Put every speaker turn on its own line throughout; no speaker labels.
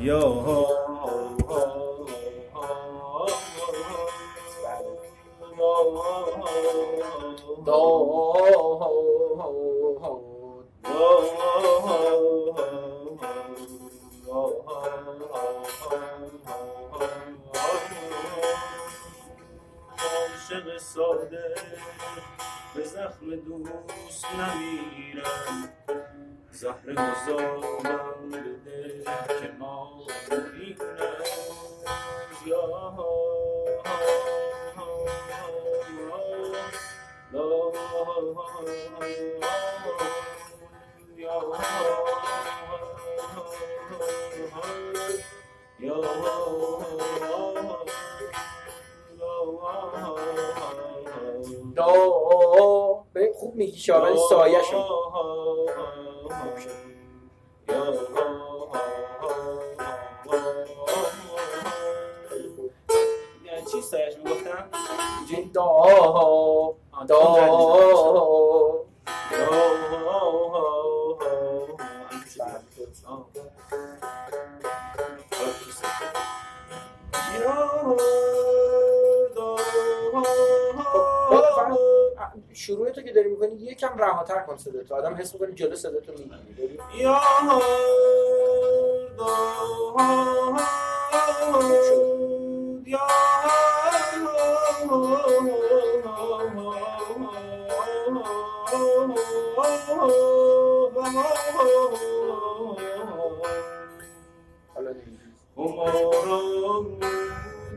یا عاشق ساده به زخم دوست نمیرم زهر گذارم که ما بینم یا
دا خوب میگی سایه شد.
یعنی چی سایش می‌گفتم؟
دا دا شروع تو که داری می‌کنی یکم رهاتر کن صدا تو آدم حس می‌کنی جلو صدا تو می‌گیری
یا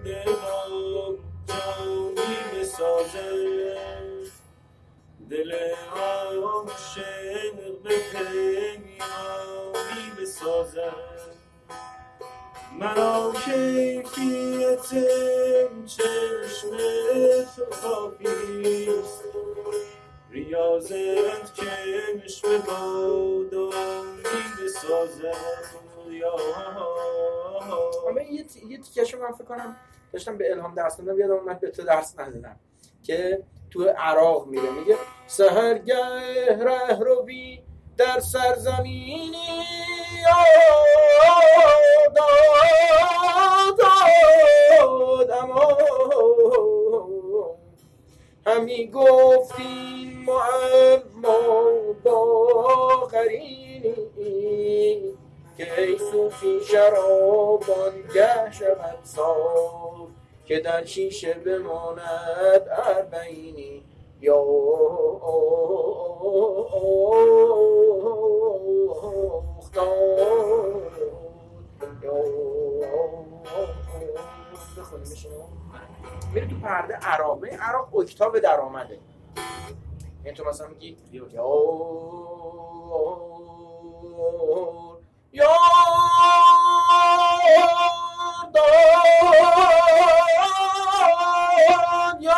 دلم جانی بسازه دل عاشق به پیمانی بسازه مرا کیفیت چشم تو کافیست ریاضت که مشم بادامی بسازه یا
اما یه تی- یه تیکشو من فکر کنم داشتم به الهام درس میدم یادم اومد به تو درس ندادم. که تو عراق میره. میگه سهرگه ره روی در سرزمینی همی گفتیم معما با قرینی که ای صوفی شرابان گه شود صاف که در شیشه بماند اربعینی یا. میره تو پرده عراق ببین عراق اکتاو در آمده یعنی تو مثلا میگی یا یا داد یا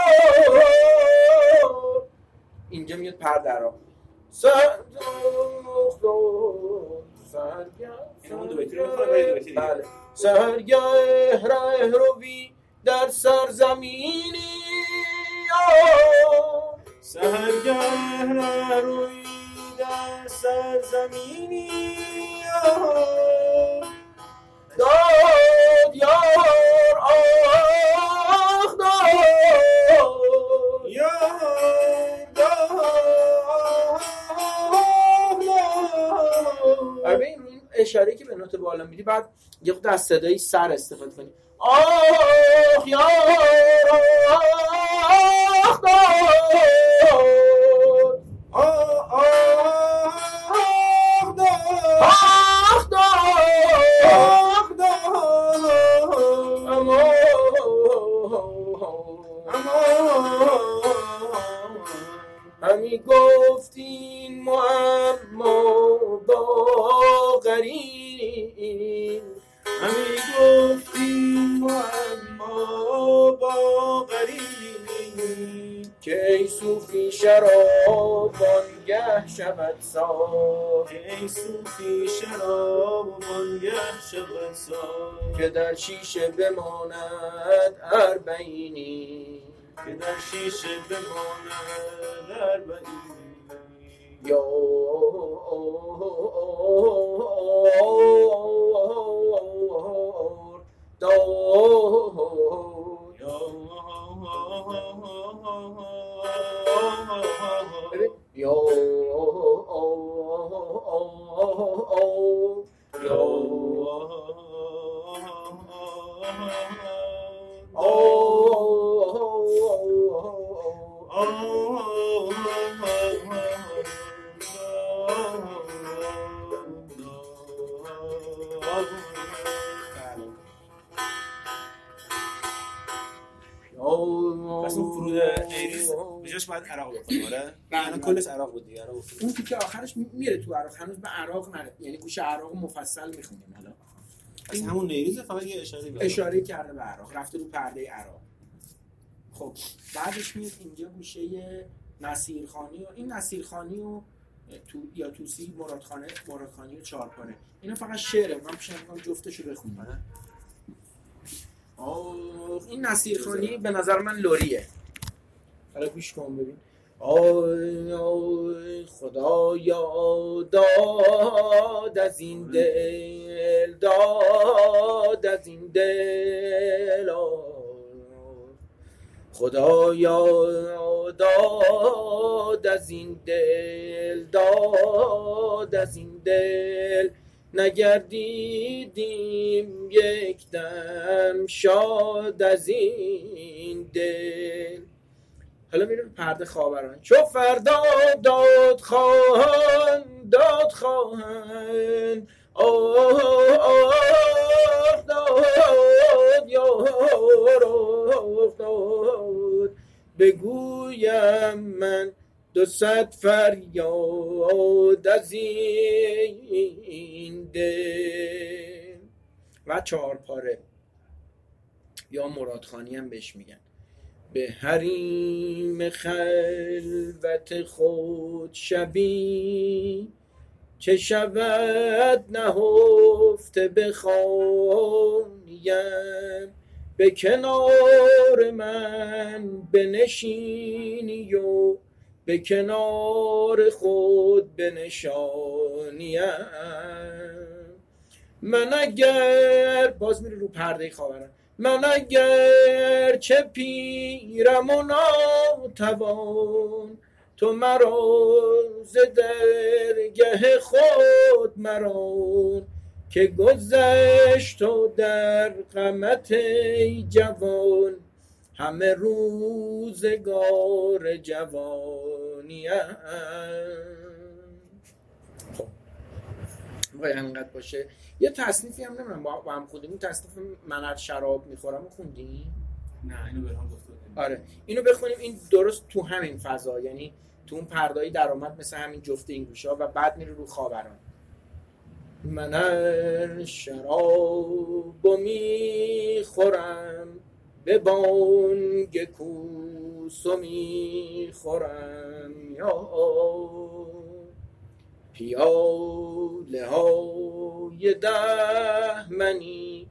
اینجا میاد پرده عراق سر
اون دو بیتی رو می‌خونه، ولی دو بیتی دیگه.
بله. سهرگه ره روی در سرزمینی.
سهرگه روی در سرزمینی.
داد
یا
آره اشاره که به نوت بالا میدی بعد یه خود از صدای سر استفاده کنی. آخ یار آخ داد آخ همی گفتین معما با قرین
همی گفتیم معما با قرین
که ای صوفی شرابان گه شود
که ای صوفی شراب و منگه شود سال
که در شیشه بماند اربعینی.
And şişi de bana eder
ve Yo oh
پس اون فرود نیریز به جاش باید عراق بخونیم آره؟ الان کلش عراق بود دیگه عراق
اون تیکه آخرش می- میره تو عراق هنوز به عراق نره. یعنی گوش عراق مفصل می‌خونیم حالا.
پس همون نیریزه فقط یه اشاره به
اشاره کرده به عراق رفته رو پرده عراق. خب بعدش میاد اینجا میشه یه نصیرخانی و این نصیرخانی و تو یا توسی مرادخانه مرادخانی و چهارپاره اینا فقط شعره من پیشنهاد می‌کنم جفتش رو بخونیم
آره.
این نصیرخانی به نظر من لوریه. حالا گوش کن ببین. آی آی خدایا داد از این دل داد از این دل. خدایا داد از این دل داد از این دل. نگردیدیم یک دم شاد از این دل. حالا میریم پرده خاوران. چو فردا داد خواهند داد خواهند. آه آه داد یار افتاد بگویم من دو صد فریاد از این دل و چهار پاره. یا مرادخانی هم بهش میگن. به حریم خلوت خود شبی. چه شود نهفته بخوانیم به کنار من بنشینی و به کنار خود بنشانیم. من اگر باز میره رو پرده خواهرم من اگر چه پیرم و ناتوان تو مرا ز درگه خود مران که گذشت و در قمت جوان همه روزگار جوانی خب. وای انقدر باشه. یه تصنیفی هم نمی‌دونم. با با هم خوندیم. اون تصنیف من شراب می‌خورم خوندی؟
نه اینو گفته بودیم.
آره. اینو بخونیم. این درست تو همین فضا. یعنی تو اون پردایی درآمد مثل همین جفت این گوشا و بعد میره رو خاوران. من شراب می‌خورم. به بانگ کوس می‌خورم یا پیاله های ده منی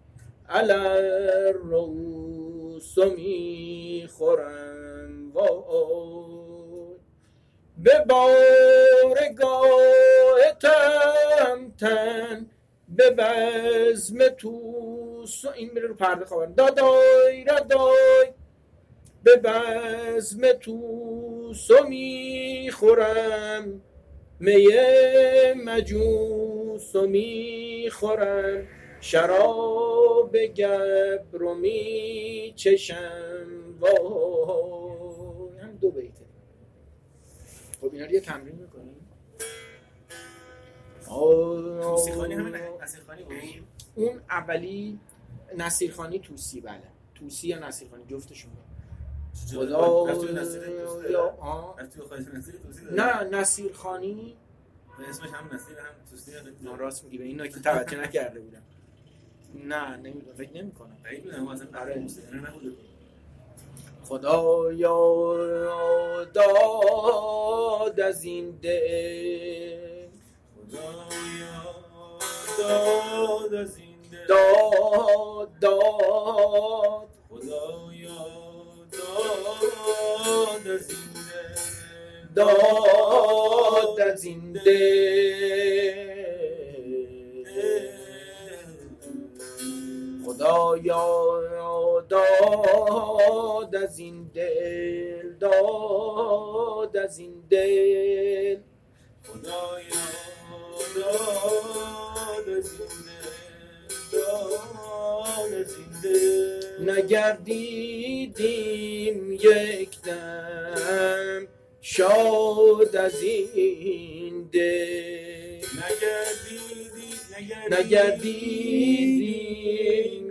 علر روس می‌خورم. وای به بارگاه تمتن به بزم توس این میره رو پرده خواهر دادای ردای به بزم توس می‌خورم. می مجوس می‌خورم. شراب گبر رو میچشم. وای هم دو بیته خب اینا رو یه تمرین می‌کنیم.
همین
اون اولی نصیرخانی توسی بله. توسی یا نصیرخانی جفتشون خدا یا؟ نه نصیرخانی
اسمش هم نصیر هم توسی؟
نه راست میگی به این نکته توجه نکرده بودم. نه نمی‌دونم فکر نمی کنم
بعید می‌دونم اصلا. موسیقی نبوده.
خدایا داد از این دل.
خدایا داد از این دل
داد داد
خدایا داد از این دل
داد از این دل خدایا داد از این دل داد از این دل
خدایا داد از این دل
نگردیدیم یک دم شاد از این دل. نگردیدیم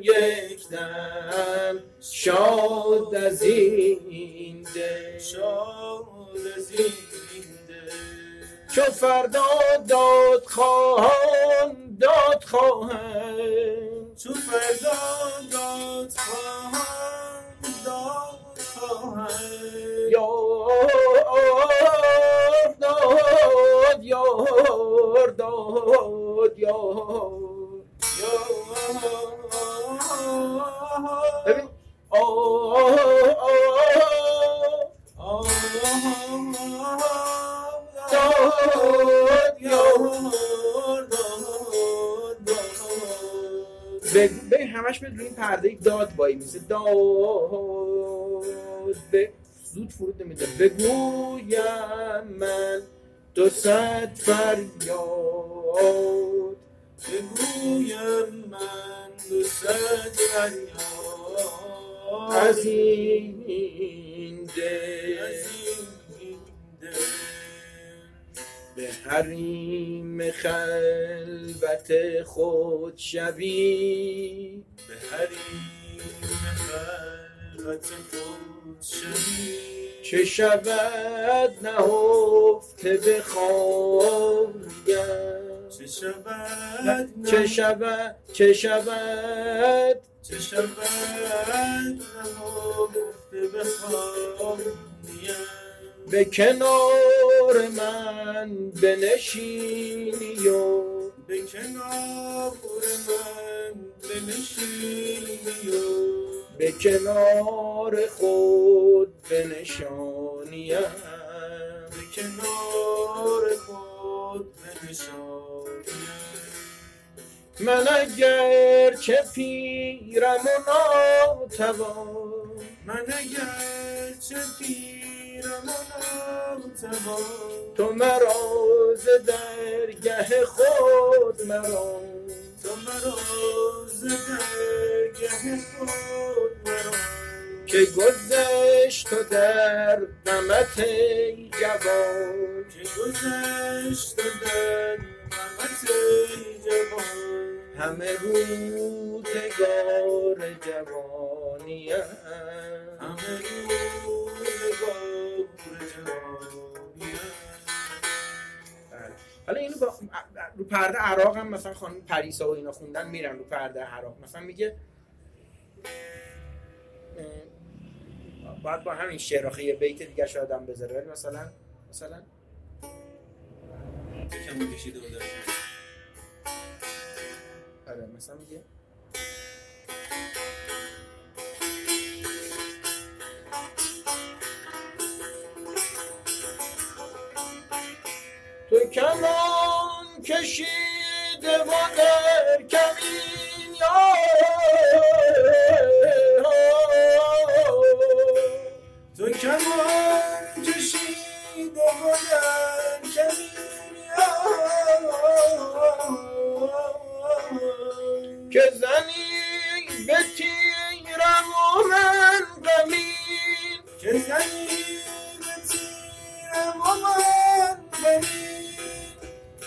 یک دم شاد از این دل. چو فردا داد خواهان داد خواهند
چو فردا داد خواهان داد خواهند
یار همش به روی پرده داد وای میزه داد به زود فرود نمیده بگویم من دو صد فریاد.
بگویم من دو صد فریاد.
از این دل. به حریم خلوت خود شوی
به حریم خلوت خود شوی
چه شود نهفته به خواهیم
چه شود
چه شود چه شود؟
چه شود نهفته بخوانیم
به کنار من بنشینی و
به کنار من بنشینی و
به کنار خود بنشانیم
به کنار خود بنشانیم
من اگر چه پیرم و ناتوان
من اگر چه پیرم
تو مرا ز درگه خود مرا.
تو مرا ز درگه خود مرا.
که گذشت و در ای جوان.
که گذشت و در قامت جوان.
همه روزگار جوانیم
همه روزگار
حالا اینو با... رو پرده عراق هم مثلا خانم پریسا و اینا خوندن میرن رو پرده عراق. مثلا میگه باید با همین شعر یه بیت دیگه شاید هم بذاره. ولی مثلا مثلا
کمو کشیده داشت.
آره مثلا میگه کمان کشیده و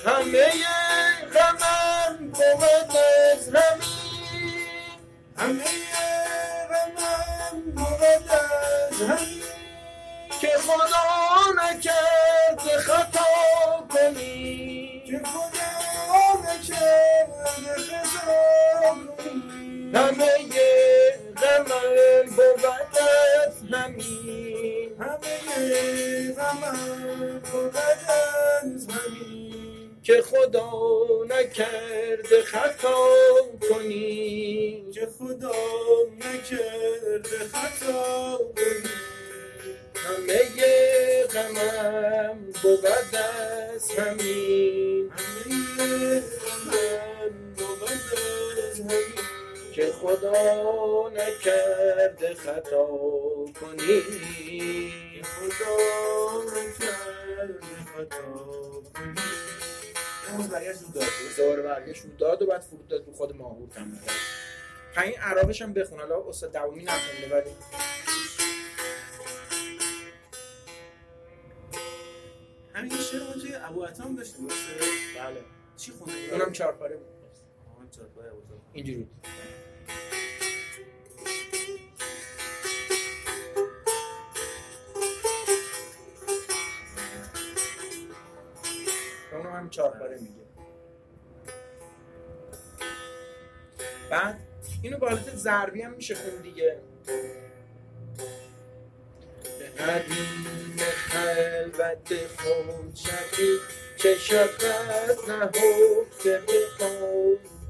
همه غمم بود از همین
همه غمم بود از همین
که خدا نکرد خطا کنی.
که خدا نکرده خطا کنی.
همه غمم بود از همین
همه غمم بود از همین
که خدا نکرد خطا کنی.
که خدا نکرده خطا کنی.
همه غمم بود از همین
همه غمم بود از همین.
که خدا نکرده خطا کنی.
که خدا نکرده خطا کنی. امروز برگشت رو داد.
دوباره برگشت رو داد و بعد فرود داد رو خود ماهور کرد همین عربش هم بخون حالا استاد دوامی نخونده ولی
همین شعر ما توی ابو عطام داشتیم
بله.
چی خونده
اونم چهار پاره بود.
آه، چهار ابو عطام.
اینجوری بود. اونم هم چهار پاره میگه. بعد اینو به حالت ضربی هم میشه خون دیگه. به حریم خلوت خون شبی چه شود نهفته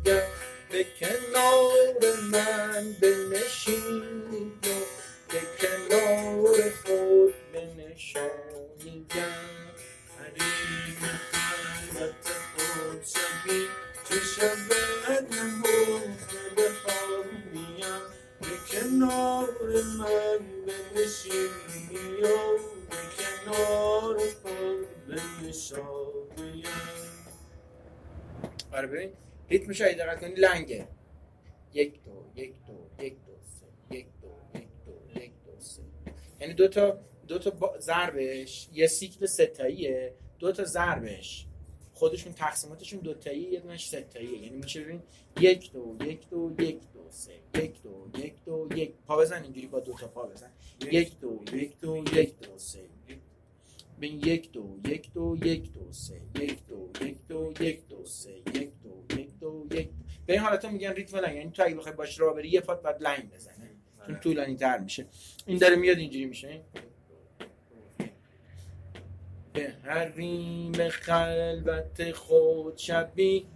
به به کنار من بنشینی. ریتمش دقت کنی لنگه یک دو یک دو یک دو سه یک دو یک دو یک دو سه یعنی دو تا دو تا ضربش یه سیکل ستاییه دو تا ضربش خودشون تقسیماتشون دو تاییه یه دونش سه یعنی میشه ببین یک دو یک دو یک دو سه یک دو یک دو یک پا بزن اینجوری با دو تا پا بزن یک دو یک دو یک دو سه ببین یک دو یک دو یک دو سه یک دو یک دو یک دو سه یک دو یک به این حالت میگن ریتم لنگ. یعنی تو اگه بخوای باش راه بری یه پات بعد لنگ بزنه. چون طولانی تر میشه. این داره میاد اینجوری میشه. به حریم خلوت خود شبی.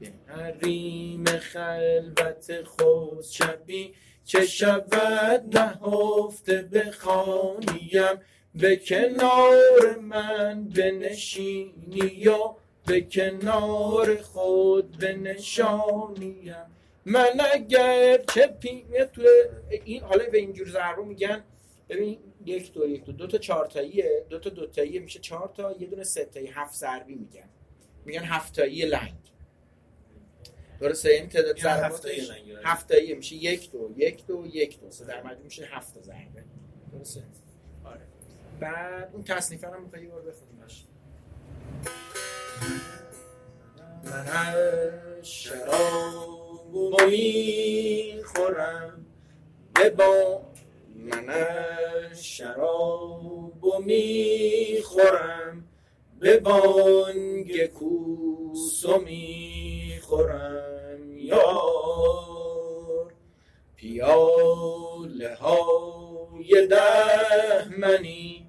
به حریم خلوت خود شبی. چه شود نهفته بخوانیم به کنار من بنشینی یا به کنار خود بنشانیم. من اگر چه پی تو این حالا به اینجور ضربه میگن ببین یک دو یک دو دو تا چهار تاییه دو تا دو تاییه میشه چهار تا یه دونه سه تایی هفت ضربی میگن. میگن هفت تایی لنگ. درسته؟ این تعداد
یعنی هفت
ضرباتش
تایی لنگه.
هفت تاییه میشه یک دو یک دو یک دو سه در مجموع میشه هفت تا ضربه. درسته؟ آره. بعد اون تصنیفه هم می‌خوای یه بار بخونیمش من از شراب و می‌خورم. به با من شراب و می‌خورم. به بانگ کوس و می‌خورم یار. پیاله های ده منی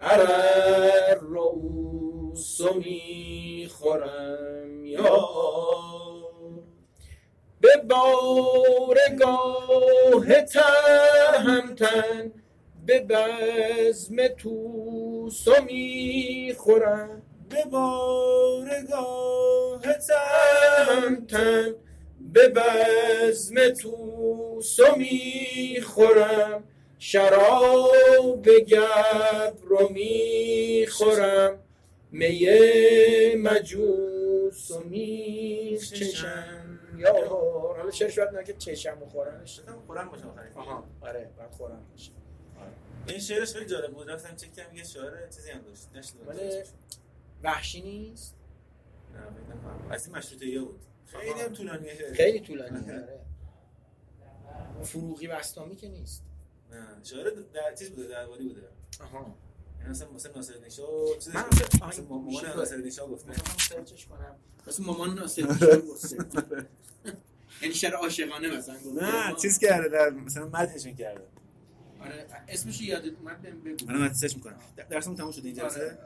عرر رؤوس و می‌خورم یار به بارگاه تهمتن به بزم توس و می‌خورم.
به بارگاه
تهمتن به بزم توس و می‌خورم. شراب گبر رو می‌خورم. می مجوس و میچشم یا حالا چش باید نه که چشم می‌خورم
شدم قرآن باشه
آها. آره باید خورم. باشه
این شعرش خیلی جالب بود. رفتم چک کردم یه شعر چیزی هم داشت.
ولی وحشی نیست؟
نه از این مشروطه بود. خیلی هم طولانیه.
خیلی طولانی آره. فروغی بستامی که نیست.
نه شعر در چیز بوده درباری بوده.
آها.
یعنی مثلا مثلا ناصر نشا
من
مثلا مامان
چیز
ناصر نشا گفته
سرچش کنم واسه مامان ناصر نشان گفته یعنی شعر عاشقانه مثلا گفته
نه چیز کرده در مثلا مدحش کرده
آره اسمش یادت اومد بهم بگو
من سرچ می‌کنم درسمون تموم شده این. جلسه